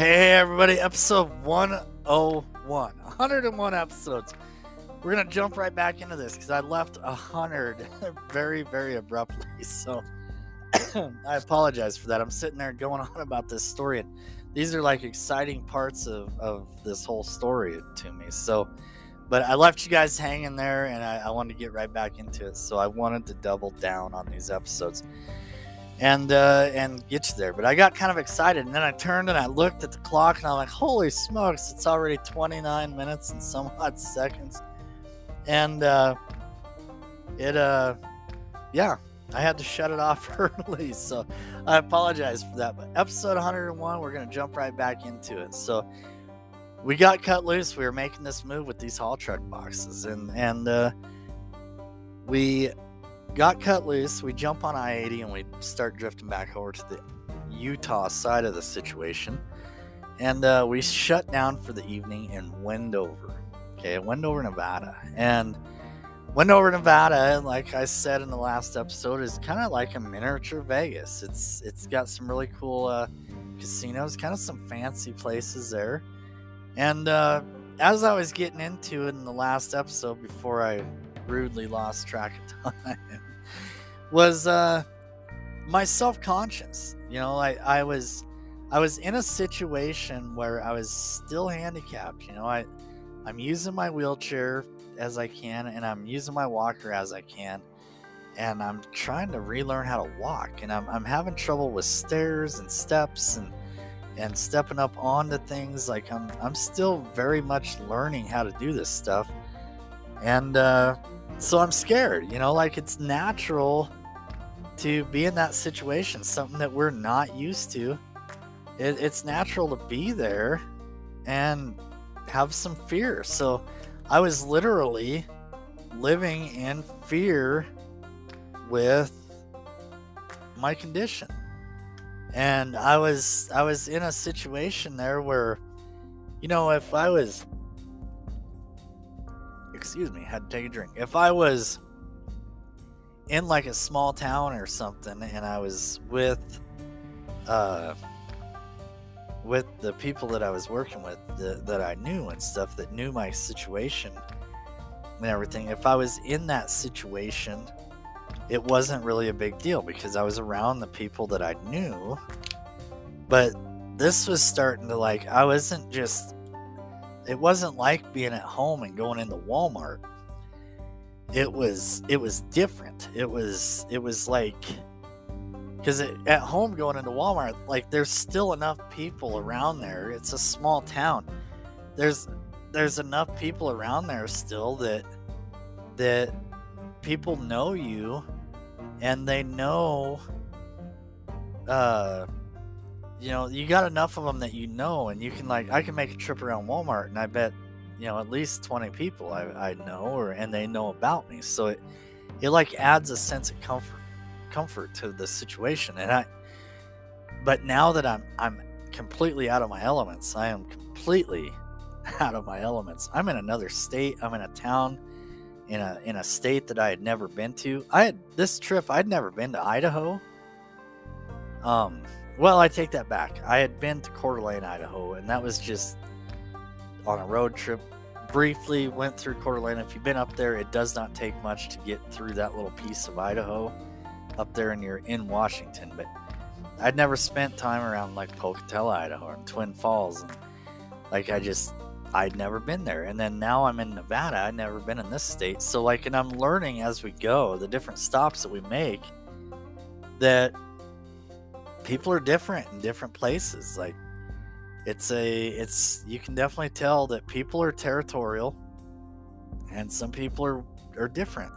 Hey, everybody, episode 101. 101 episodes. We're going to jump right back into this because I left 100 very, very abruptly. So I apologize for that. I'm sitting there going on about this story, and these are like exciting parts of, of this whole story to me. So, but I left you guys hanging there, and I, I wanted to get right back into it. So I wanted to double down on these episodes and uh, and get you there. But I got kind of excited, and then I turned and I looked at the clock, and I'm like, "Holy smokes! It's already 29 minutes and some odd seconds." And uh, it, uh, yeah, I had to shut it off early, so I apologize for that. But episode 101, we're gonna jump right back into it. So we got cut loose. We were making this move with these haul truck boxes, and and uh, we got cut loose. We jump on I 80 and we start drifting back over to the Utah side of the situation. And uh, we shut down for the evening in Wendover. Okay, Wendover, Nevada. And Wendover, Nevada, like I said in the last episode, is kind of like a miniature Vegas. It's it's got some really cool uh, casinos, kind of some fancy places there. And uh, as I was getting into it in the last episode, before I rudely lost track of time, was uh, my self conscious. You know, I, I was I was in a situation where I was still handicapped. You know, I I'm using my wheelchair as I can, and I'm using my walker as I can, and I'm trying to relearn how to walk, and I'm I'm having trouble with stairs and steps and and stepping up onto things. Like I'm I'm still very much learning how to do this stuff, and uh, so I'm scared. You know, like it's natural to be in that situation, something that we're not used to. It, it's natural to be there and have some fear. So I was literally living in fear with my condition. And I was I was in a situation there where you know if I was excuse me, had to take a drink. If I was in like a small town or something and I was with uh with the people that I was working with the, that I knew and stuff that knew my situation and everything if I was in that situation it wasn't really a big deal because I was around the people that I knew but this was starting to like I wasn't just it wasn't like being at home and going into Walmart. It was it was different. It was it was like because at home going into walmart like there's still enough people around there. It's a small town. There's there's enough people around there still that that people know you and they know uh you know you got enough of them that you know and you can like i can make a trip around walmart and i bet you know at least 20 people I, I know or and they know about me. So it it like adds a sense of comfort comfort to the situation. And I but now that I'm I'm completely out of my elements I am completely out of my elements. I'm in another state. I'm in a town in a in a state that I had never been to. I had this trip I'd never been to Idaho. Um well I take that back I had been to Coeur d'Alene Idaho and that was just on a road trip. Briefly went through Coeur d'Alene. If you've been up there, it does not take much to get through that little piece of Idaho up there and you're in Washington. But I'd never spent time around like Pocatello, Idaho and Twin Falls. And like I just, I'd never been there. And then now I'm in Nevada. I'd never been in this state. So like, and I'm learning as we go, the different stops that we make that people are different in different places. Like it's a it's you can definitely tell that people are territorial and some people are are different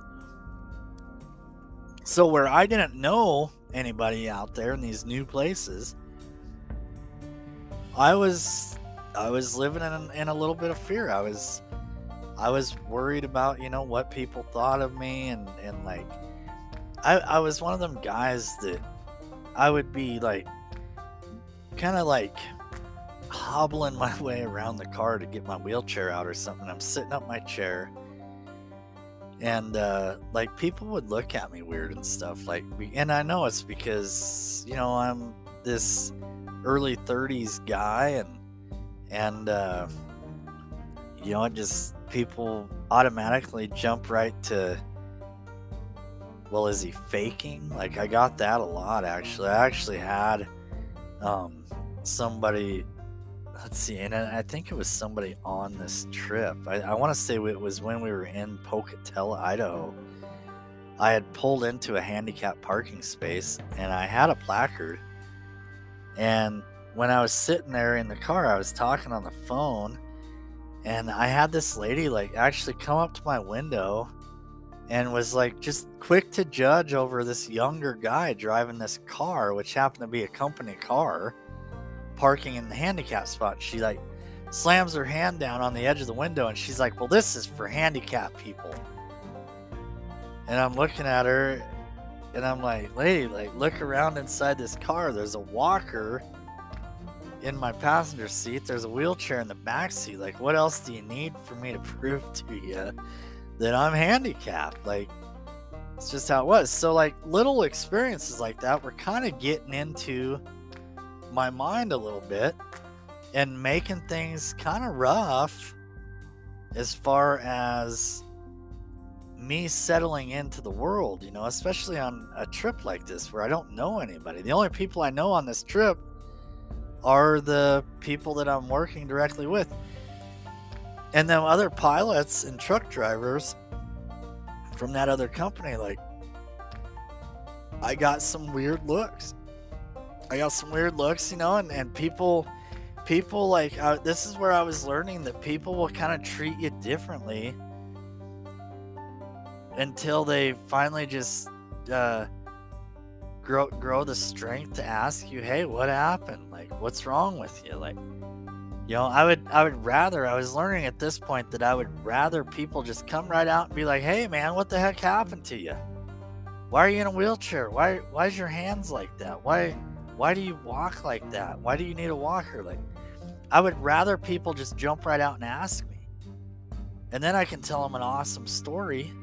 so where i didn't know anybody out there in these new places i was i was living in, in a little bit of fear i was i was worried about you know what people thought of me and and like i i was one of them guys that i would be like kind of like hobbling my way around the car to get my wheelchair out or something. I'm sitting up my chair, and uh, like people would look at me weird and stuff. Like, and I know it's because you know I'm this early 30s guy and and uh, you know just people automatically jump right to well is he faking? Like i got that a lot actually. I actually had um, somebody let's see and i think it was somebody on this trip. I, I want to say it was when we were in pocatello idaho. I had pulled into a handicapped parking space and i had a placard. And when I was sitting there in the car, I was talking on the phone, and I had this lady like actually come up to my window and was like just quick to judge over this younger guy driving this car, which happened to be a company car, parking in the handicap spot. She like slams her hand down on the edge of the window and she's like, Well, this is for handicapped people. And I'm looking at her and I'm like, Lady, like, look around inside this car. There's a walker in my passenger seat. There's a wheelchair in the back seat. Like, what else do you need for me to prove to you that I'm handicapped? Like, it's just how it was. So, like, little experiences like that were kind of getting into my mind a little bit and making things kind of rough as far as me settling into the world, you know, especially on a trip like this where I don't know anybody. The only people I know on this trip are the people that I'm working directly with. And then other pilots and truck drivers from that other company, like, I got some weird looks. I got some weird looks, you know, and, and people, people like, uh, this is where I was learning that people will kind of treat you differently until they finally just, uh, grow grow the strength to ask you, "Hey, what happened? Like, what's wrong with you?" Like, you know, I would I would rather I was learning at this point that I would rather people just come right out and be like, "Hey, man, what the heck happened to you? Why are you in a wheelchair? Why why's your hands like that? Why why do you walk like that? Why do you need a walker?" Like, I would rather people just jump right out and ask me, and then I can tell them an awesome story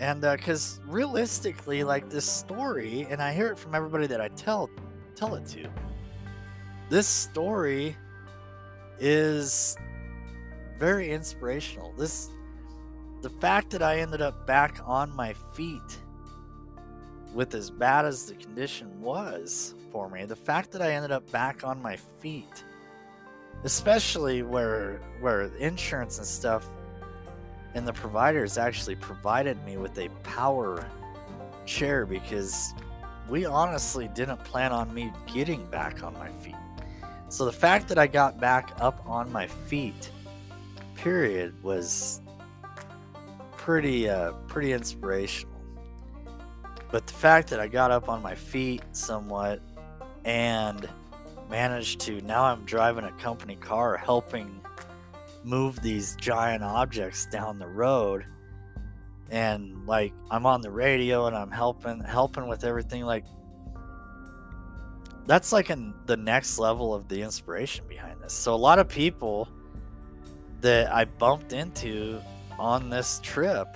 and because uh, realistically like this story and i hear it from everybody that i tell tell it to this story is very inspirational this the fact that i ended up back on my feet with as bad as the condition was for me the fact that i ended up back on my feet especially where where insurance and stuff and the providers actually provided me with a power chair because we honestly didn't plan on me getting back on my feet. So the fact that I got back up on my feet, period, was pretty uh, pretty inspirational. But the fact that I got up on my feet somewhat and managed to now I'm driving a company car helping move these giant objects down the road and like I'm on the radio and I'm helping helping with everything like that's like in the next level of the inspiration behind this. So a lot of people that I bumped into on this trip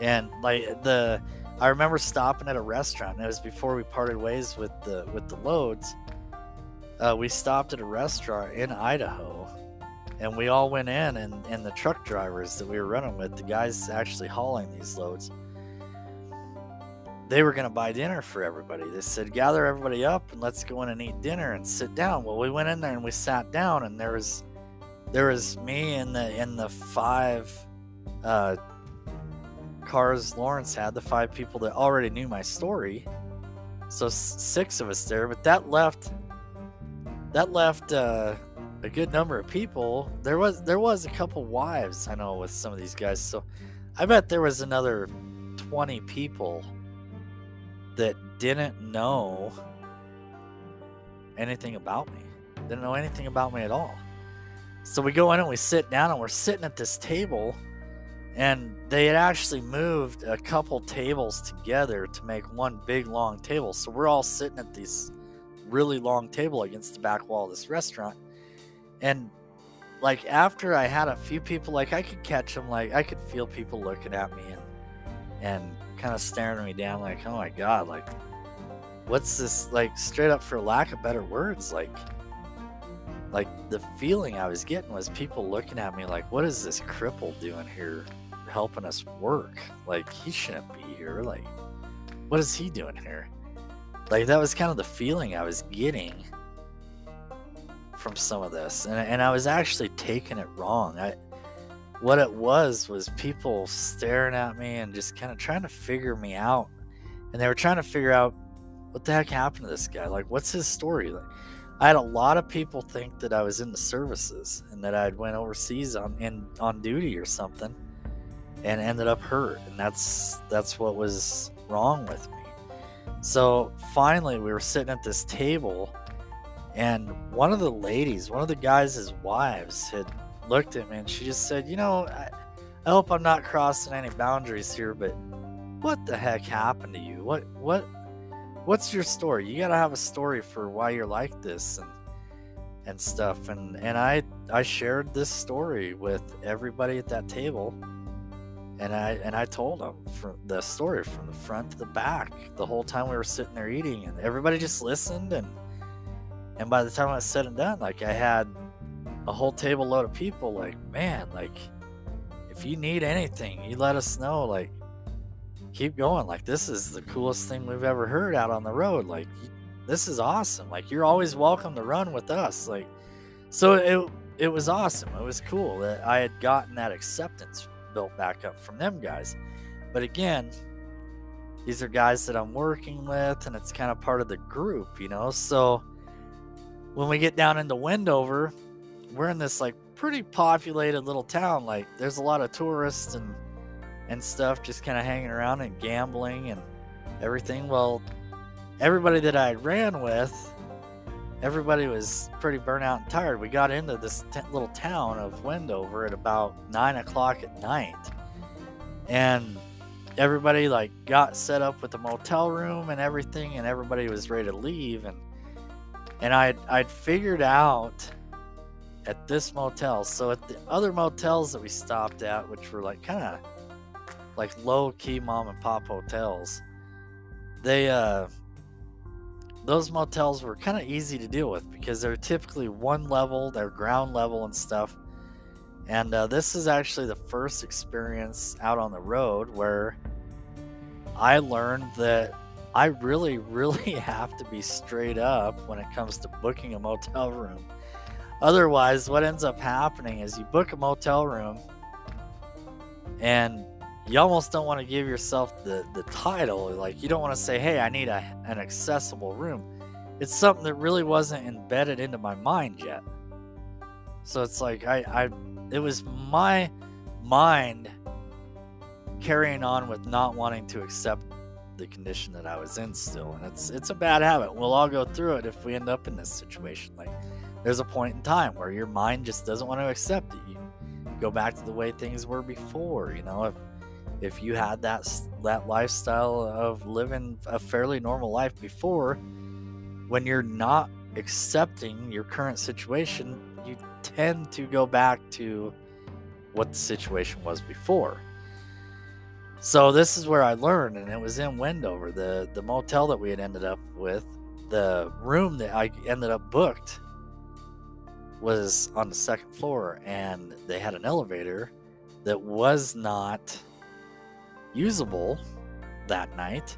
and like the I remember stopping at a restaurant it was before we parted ways with the with the loads. Uh, we stopped at a restaurant in Idaho and we all went in and, and the truck drivers that we were running with the guys actually hauling these loads they were going to buy dinner for everybody they said gather everybody up and let's go in and eat dinner and sit down well we went in there and we sat down and there was there was me and the in the five uh, cars lawrence had the five people that already knew my story so six of us there but that left that left uh, a good number of people. There was there was a couple wives I know with some of these guys. So I bet there was another 20 people that didn't know anything about me. Didn't know anything about me at all. So we go in and we sit down and we're sitting at this table and they had actually moved a couple tables together to make one big long table. So we're all sitting at this really long table against the back wall of this restaurant and like after I had a few people, like I could catch them, like I could feel people looking at me and and kind of staring me down, like oh my god, like what's this like straight up for lack of better words like like the feeling i was getting was people looking at me like what is this cripple doing here helping us work? Like he shouldn't be here like what is he doing here? Like that was kind of the feeling i was getting from some of this and, and i was actually taking it wrong. I what it was was people staring at me and just kind of trying to figure me out. And they were trying to figure out what the heck happened to this guy? Like what's his story? Like i had a lot of people think that i was in the services and that i'd went overseas on in on duty or something and ended up hurt. And that's that's what was wrong with me. So finally we were sitting at this table and one of the ladies one of the guys' wives had looked at me and she just said, You know, I, I hope I'm not crossing any boundaries here, but what the heck happened to you? What, what, what's your story? You got to have a story for why you're like this and, and stuff. And, and I, I shared this story with everybody at that table. And I, and I told them from the story from the front to the back the whole time we were sitting there eating and everybody just listened. And, and by the time I was said and done, like I had a whole table load of people like man like if you need anything you let us know like keep going. Like this is the coolest thing we've ever heard out on the road. Like this is awesome. Like you're always welcome to run with us. Like so it it was awesome. It was cool that i had gotten that acceptance built back up from them guys. But again these are guys that i'm working with and it's kind of part of the group you know? So when we get down into wendover we're in this like pretty populated little town. Like there's a lot of tourists and and stuff just kind of hanging around and gambling and everything. Well, everybody that I ran with, everybody was pretty burnt out and tired. We got into this t- little town of Wendover at about nine o'clock at night, and everybody like got set up with the motel room and everything, and everybody was ready to leave. and And I'd I'd figured out at this motel. So at the other motels that we stopped at, which were like kind of like low key mom and pop hotels, they uh those motels were kind of easy to deal with because they're typically one level, they're ground level and stuff. And uh, this is actually the first experience out on the road where I learned that I really, really have to be straight up when it comes to booking a motel room. Otherwise, what ends up happening is you book a motel room and you almost don't want to give yourself the, the title. Like, you don't want to say, hey, I need a, an accessible room. It's something that really wasn't embedded into my mind yet. So it's like, I, I it was my mind carrying on with not wanting to accept the condition that I was in still. And it's, it's a bad habit. We'll all go through it if we end up in this situation. Like, there's a point in time where your mind just doesn't want to accept it. You go back to the way things were before. You know, if if you had that that lifestyle of living a fairly normal life before, when you're not accepting your current situation, you tend to go back to what the situation was before. So this is where I learned, and it was in Wendover, the the motel that we had ended up with, the room that I ended up booked was on the second floor and they had an elevator that was not usable that night.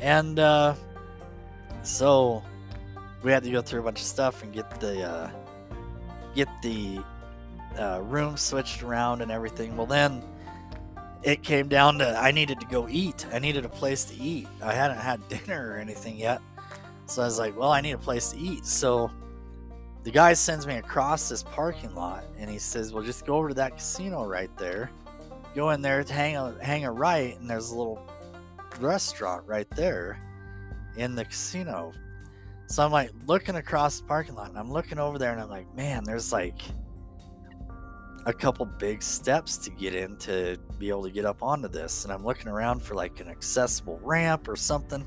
And uh, so we had to go through a bunch of stuff and get the uh, get the uh, room switched around and everything. Well, then it came down to I needed to go eat. I needed a place to eat. I hadn't had dinner or anything yet. So I was like, well, I need a place to eat. So the guy sends me across this parking lot and he says, Well, just go over to that casino right there. Go in there, hang a, hang a right, and there's a little restaurant right there in the casino. So I'm like looking across the parking lot and I'm looking over there and I'm like, Man, there's like a couple big steps to get in to be able to get up onto this. And I'm looking around for like an accessible ramp or something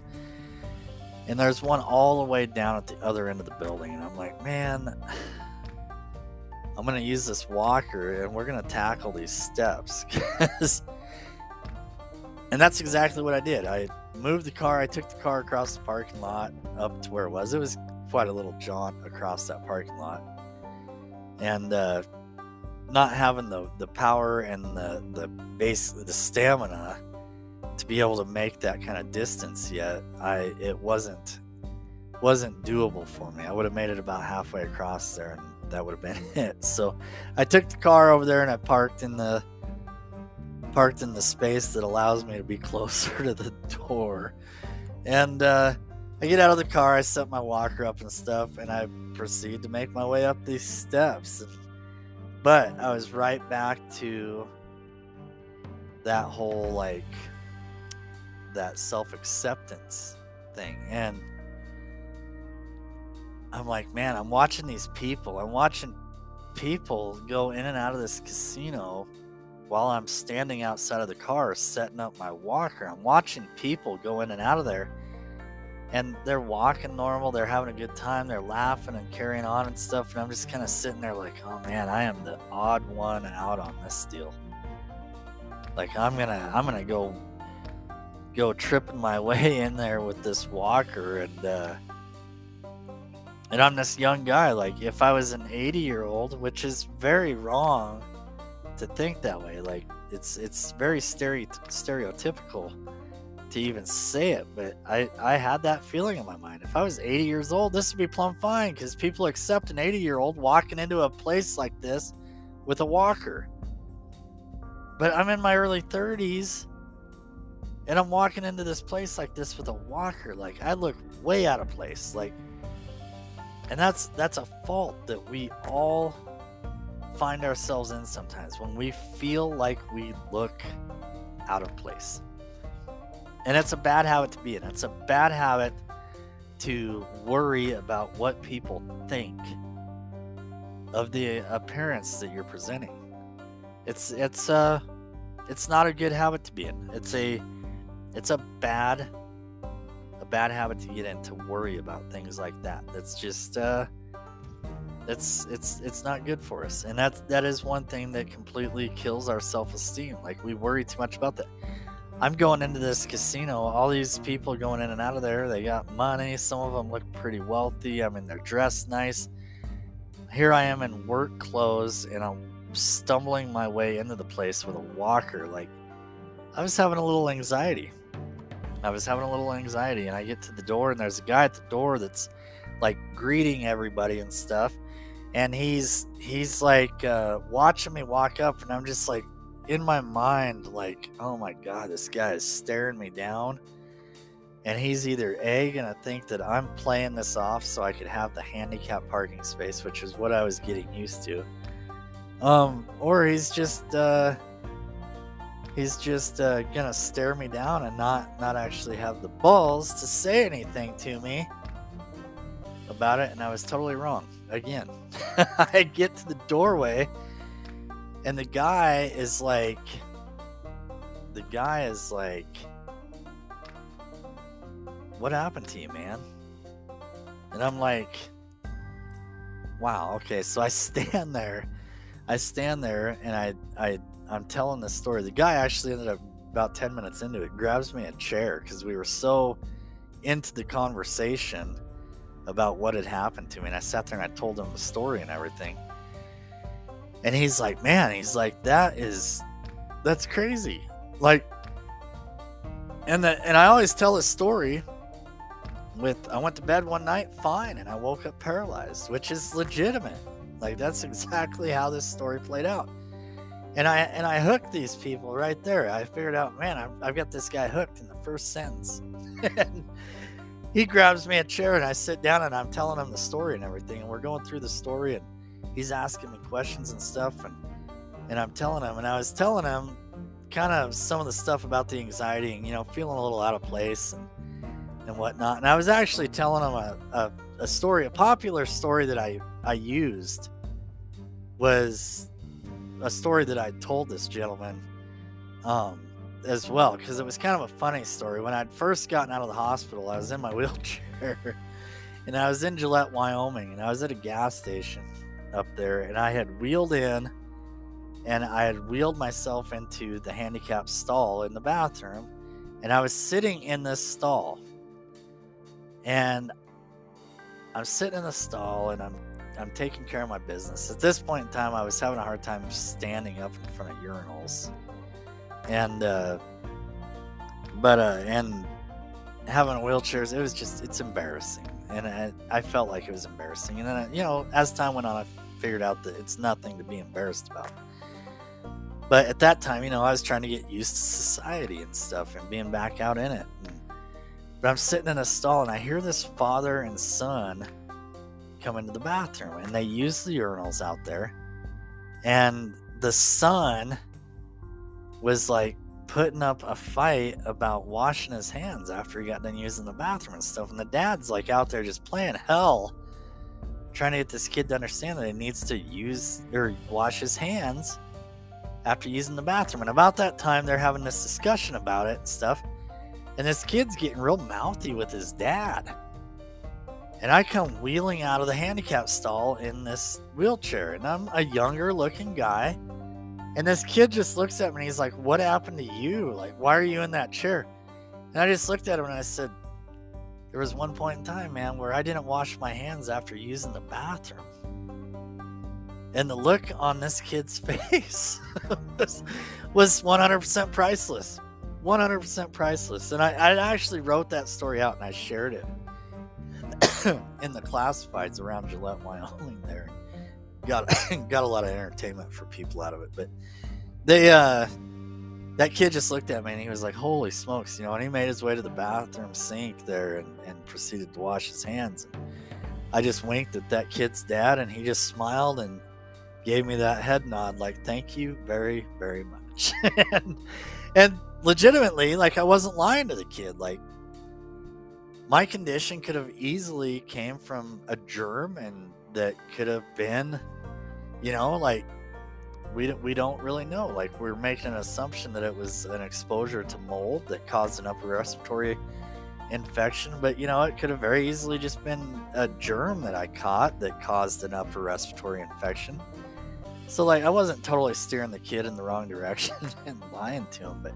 and there's one all the way down at the other end of the building and i'm like man i'm gonna use this walker and we're gonna tackle these steps and that's exactly what i did i moved the car. I took the car across the parking lot up to where it was. It was quite a little jaunt across that parking lot. And uh, not having the, the power and the, the base, the stamina to be able to make that kind of distance yet, I it wasn't wasn't doable for me. I would have made it about halfway across there and that would have been it. So I took the car over there and I parked in the parked in the space that allows me to be closer to the door. And uh, I get out of the car, I set my walker up and stuff, and I proceed to make my way up these steps. But I was right back to that whole like that self acceptance thing. And I'm like, man, I'm watching these people. I'm watching people go in and out of this casino while I'm standing outside of the car setting up my walker. I'm watching people go in and out of there and they're walking normal. They're having a good time. They're laughing and carrying on and stuff. And I'm just kind of sitting there like, oh man, I am the odd one out on this deal. Like I'm gonna, I'm gonna go, go tripping my way in there with this walker and, uh, and I'm this young guy. Like if I was an 80 year old, which is very wrong to think that way. Like it's it's very stereo- stereotypical to even say it, but I I had that feeling in my mind. If I was 80 years old, this would be plumb fine because people accept an 80 year old walking into a place like this with a walker. But I'm in my early 30s and I'm walking into this place like this with a walker. Like I look way out of place. Like and that's that's a fault that we all find ourselves in sometimes when we feel like we look out of place. And it's a bad habit to be in. It's a bad habit to worry about what people think of the appearance that you're presenting. It's it's uh it's not a good habit to be in. It's a it's a bad a bad habit to get in to worry about things like that. That's just uh it's it's it's not good for us. And that's that is one thing that completely kills our self-esteem. Like we worry too much about that. I'm going into this casino. All these people going in and out of there. They got money. Some of them look pretty wealthy. I mean they're dressed nice. Here i am in work clothes and i'm stumbling my way into the place with a walker. Like i was having a little anxiety i was having a little anxiety and i get to the door and there's a guy at the door that's like greeting everybody and stuff and he's he's like uh, watching me walk up, and I'm just like in my mind, like, oh my god, this guy is staring me down. And he's either A, gonna think that I'm playing this off so I could have the handicap parking space, which is what I was getting used to. Um, or he's just uh he's just uh, gonna stare me down and not not actually have the balls to say anything to me about it, and I was totally wrong again. I get to the doorway, and the guy is like, the guy is like, what happened to you, man? And I'm like, wow, okay. So I stand there, I stand there, and I, I, I'm telling this story. The guy actually ended up about 10 minutes into it, grabs me a chair because we were so into the conversation about what had happened to me. And I sat there and I told him the story and everything. And he's like, man, he's like, that is, that's crazy. Like, and the, and I always tell this story with, I went to bed one night fine and I woke up paralyzed, which is legitimate. Like, that's exactly how this story played out. And I, and I hooked these people right there. I figured out, man, I've, I've got this guy hooked in the first sentence. he grabs me a chair and I sit down and I'm telling him the story and everything. And we're going through the story and he's asking me questions and stuff. And, and I'm telling him, and I was telling him kind of some of the stuff about the anxiety and, you know, feeling a little out of place and, and whatnot. And I was actually telling him a, a, a story, a popular story that I, I used was a story that I told this gentleman. Um, as well because it was kind of a funny story. When I'd first gotten out of the hospital, I was in my wheelchair and I was in Gillette, Wyoming, and I was at a gas station up there, and I had wheeled in and I had wheeled myself into the handicap stall in the bathroom, And I was sitting in this stall. And I'm sitting in the stall and I'm I'm taking care of my business. At this point in time, I was having a hard time standing up in front of urinals, and uh, but uh, and having wheelchairs, it was just it's embarrassing, and I, I felt like it was embarrassing. And then I, you know, as time went on, I figured out that it's nothing to be embarrassed about. But at that time, you know, I was trying to get used to society and stuff and being back out in it. And, but I'm sitting in a stall and I hear this father and son come into the bathroom and they use the urinals out there. And the son was like putting up a fight about washing his hands after he got done using the bathroom and stuff. And the dad's like out there just playing hell, trying to get this kid to understand that he needs to use or wash his hands after using the bathroom. And about that time, they're having this discussion about it and stuff. And this kid's getting real mouthy with his dad. And I come wheeling out of the handicap stall in this wheelchair. And I'm a younger looking guy. And this kid just looks at me and he's like, What happened to you? Like, why are you in that chair? And I just looked at him and I said, There was one point in time, man, where I didn't wash my hands after using the bathroom. And the look on this kid's face was 100% priceless. 100% priceless. And I, I actually wrote that story out and I shared it in the classifieds around Gillette, Wyoming. There, got got a lot of entertainment for people out of it. But they, uh, that kid just looked at me and he was like, "Holy smokes!" You know, and he made his way to the bathroom sink there and, and proceeded to wash his hands. I just winked at that kid's dad and he just smiled and gave me that head nod, like, "Thank you very, very much." and, and legitimately, like, I wasn't lying to the kid, like my condition could have easily came from a germ and that could have been you know like we don't, we don't really know. Like we're making an assumption that it was an exposure to mold that caused an upper respiratory infection but you know it could have very easily just been a germ that i caught that caused an upper respiratory infection. So like i wasn't totally steering the kid in the wrong direction and lying to him but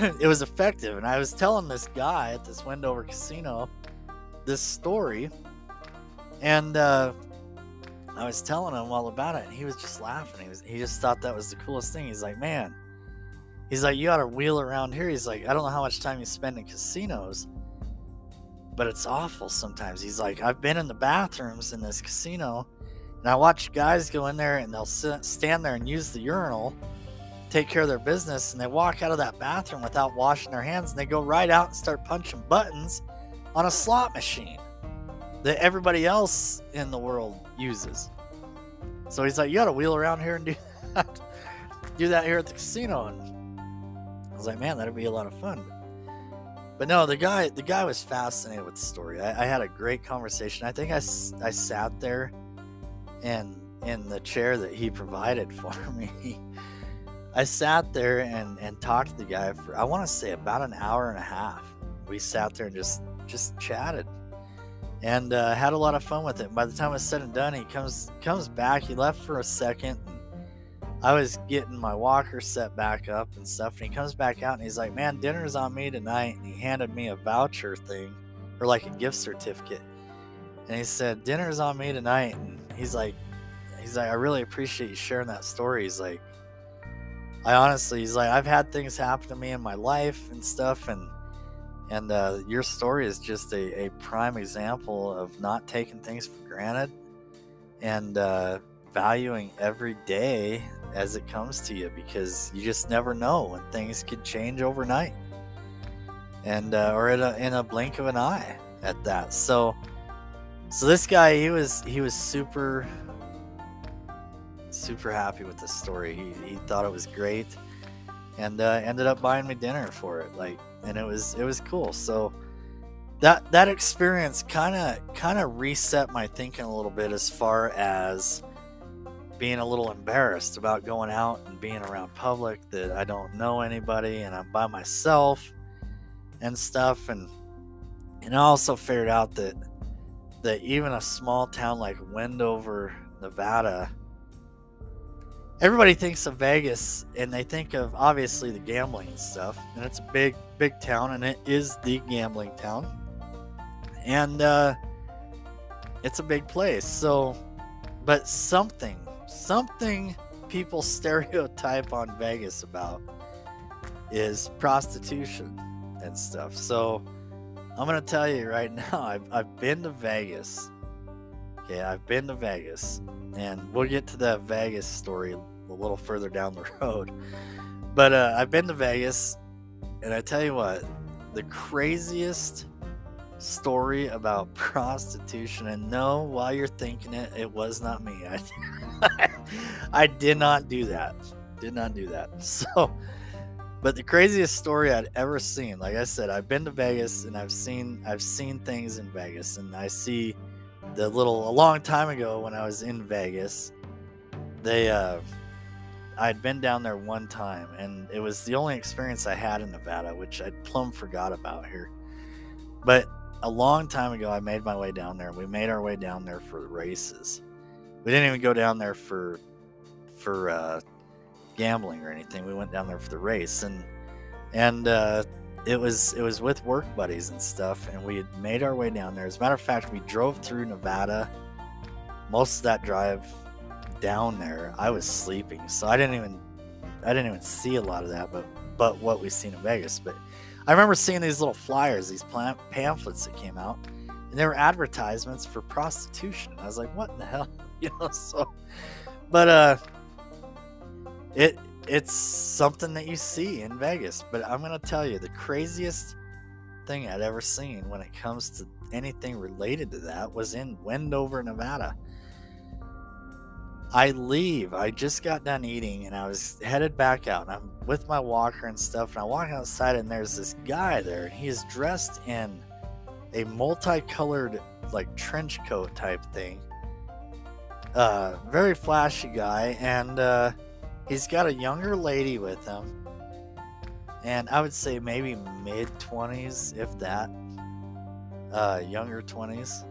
it was effective. And I was telling this guy at this Wendover casino this story, and uh, I was telling him all about it, and he was just laughing. He was he just thought that was the coolest thing. He's like, man, he's like, you got to wheel around here. He's like, I don't know how much time you spend in casinos, but it's awful sometimes. He's like, I've been in the bathrooms in this casino, and I watch guys go in there and they'll sit, stand there and use the urinal take care of their business and they walk out of that bathroom without washing their hands and they go right out and start punching buttons on a slot machine that everybody else in the world uses. So he's like, You gotta wheel around here and do that. do that here at the casino. And I was like, Man, that'd be a lot of fun. But no, the guy, the guy was fascinated with the story. I, I had a great conversation. I think I, I sat there and in the chair that he provided for me I sat there and, and talked to the guy for I want to say about an hour and a half. We sat there and just just chatted and uh, had a lot of fun with it. By the time it's said and done, he comes comes back. He left for a second. I was getting my walker set back up and stuff, and he comes back out and he's like, "Man, dinner's on me tonight." And he handed me a voucher thing, or like a gift certificate, and he said, "Dinner's on me tonight." And he's like, "He's like, I really appreciate you sharing that story." He's like, I honestly, he's like, I've had things happen to me in my life and stuff, and and uh, your story is just a, a prime example of not taking things for granted and uh, valuing every day as it comes to you because you just never know when things could change overnight and uh, or in a, in a blink of an eye at that. So so this guy he was he was super super happy with the story. He, he thought it was great, and uh, ended up buying me dinner for it. Like, and it was it was cool. So that that experience kind of kind of reset my thinking a little bit as far as being a little embarrassed about going out and being around public that I don't know anybody and I'm by myself and stuff and and I also figured out that that even a small town like Wendover, Nevada everybody thinks of Vegas and they think of obviously the gambling stuff, and it's a big, big town, and it is the gambling town, and uh, it's a big place. So, but something, something people stereotype on Vegas about is prostitution and stuff. So, I'm gonna tell you right now, I've, I've been to Vegas. Okay, I've been to Vegas, and we'll get to that Vegas story a little further down the road. But uh, I've been to Vegas, and I tell you what, the craziest story about prostitution. And no, while you're thinking it, it was not me. I, I did not do that. Did not do that. So but the craziest story I'd ever seen, like I said, I've been to Vegas and I've seen I've seen things in Vegas and I see the little a long time ago when I was in Vegas, they uh I'd been down there one time and it was the only experience I had in Nevada, which I plumb forgot about here. But a long time ago I made my way down there. We made our way down there for races. We didn't even go down there for for uh gambling or anything. We went down there for the race, and and uh, it was it was with work buddies and stuff, and we had made our way down there. As a matter of fact, we drove through Nevada. Most of that drive down there, I was sleeping, so I didn't even I didn't even see a lot of that, but but what we seen in Vegas. But I remember seeing these little flyers, these plant pamphlets that came out, and they were advertisements for prostitution. I was like, what in the hell, you know? So, but uh, it it's something that you see in Vegas. But I'm gonna tell you the craziest thing I'd ever seen when it comes to anything related to that was in Wendover, Nevada. I leave. I just got done eating and I was headed back out. And I'm with my walker and stuff. And I walk outside and there's this guy there. And he's dressed in a multicolored, like trench coat type thing. Uh, very flashy guy. And uh, He's got a younger lady with him. And I would say maybe mid 20s, if that. Uh, younger 20s.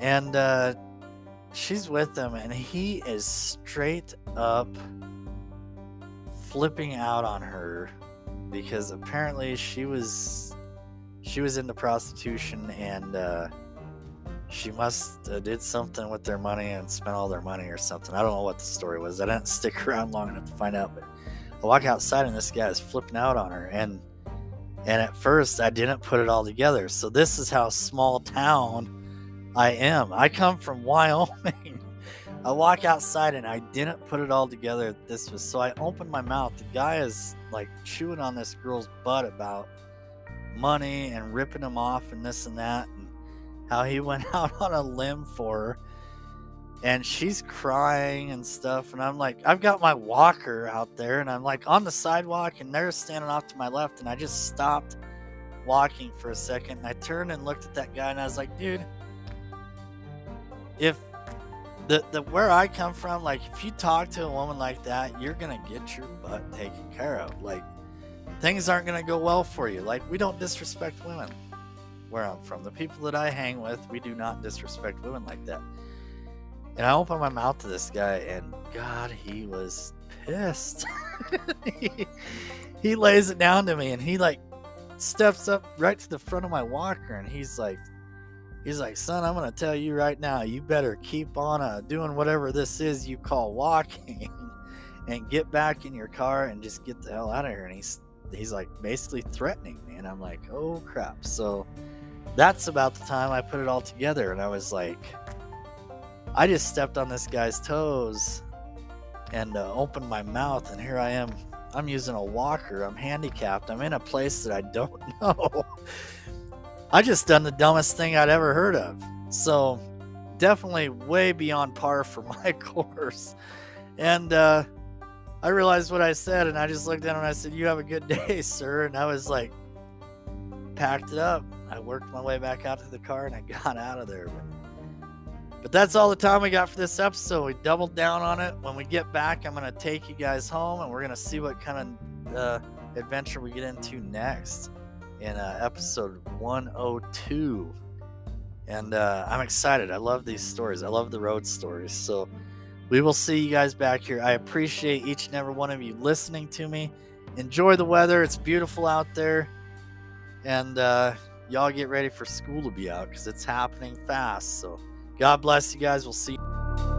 And uh, she's with him, and he is straight up flipping out on her because apparently she was she was into prostitution and uh, she must did something with their money and spent all their money or something. I don't know what the story was. I didn't stick around long enough to find out. But I walk outside and this guy is flipping out on her, and and at first I didn't put it all together. So this is how small town I am. I come from Wyoming. I walk outside and I didn't put it all together. This was so I opened my mouth. The guy is like chewing on this girl's butt about money and ripping him off and this and that how he went out on a limb for her. And she's crying and stuff and i'm like i've got my walker out there and i'm like on the sidewalk and they're standing off to my left and i just stopped walking for a second and i turned and looked at that guy and i was like dude if the, the where i come from like if you talk to a woman like that you're gonna get your butt taken care of. Like things aren't gonna go well for you. Like we don't disrespect women where I'm from. The people that I hang with, we do not disrespect women like that. And I open my mouth to this guy, and God, he was pissed. he, he lays it down to me, and he like steps up right to the front of my walker, and he's like, he's like, son, I'm gonna tell you right now, you better keep on uh, doing whatever this is you call walking, and get back in your car and just get the hell out of here. And he's he's like basically threatening me, and I'm like, oh crap. So that's about the time I put it all together. And I was like, I just stepped on this guy's toes and uh, opened my mouth. And here I am. I'm using a walker. I'm handicapped. I'm in a place that I don't know. I just done the dumbest thing I'd ever heard of. So definitely way beyond par for my course. And uh, I realized what I said, and I just looked at him and I said, "You have a good day, sir." And I was like, packed it up. I worked my way back out to the car and I got out of there. But, but that's all the time we got for this episode. We doubled down on it. When we get back, I'm going to take you guys home and we're going to see what kind of uh, adventure we get into next in uh, episode 102. And uh, I'm excited. I love these stories. I love the road stories. So we will see you guys back here. I appreciate each and every one of you listening to me. Enjoy the weather. It's beautiful out there. And uh, y'all get ready for school to be out because it's happening fast. So God bless you guys. We'll see you.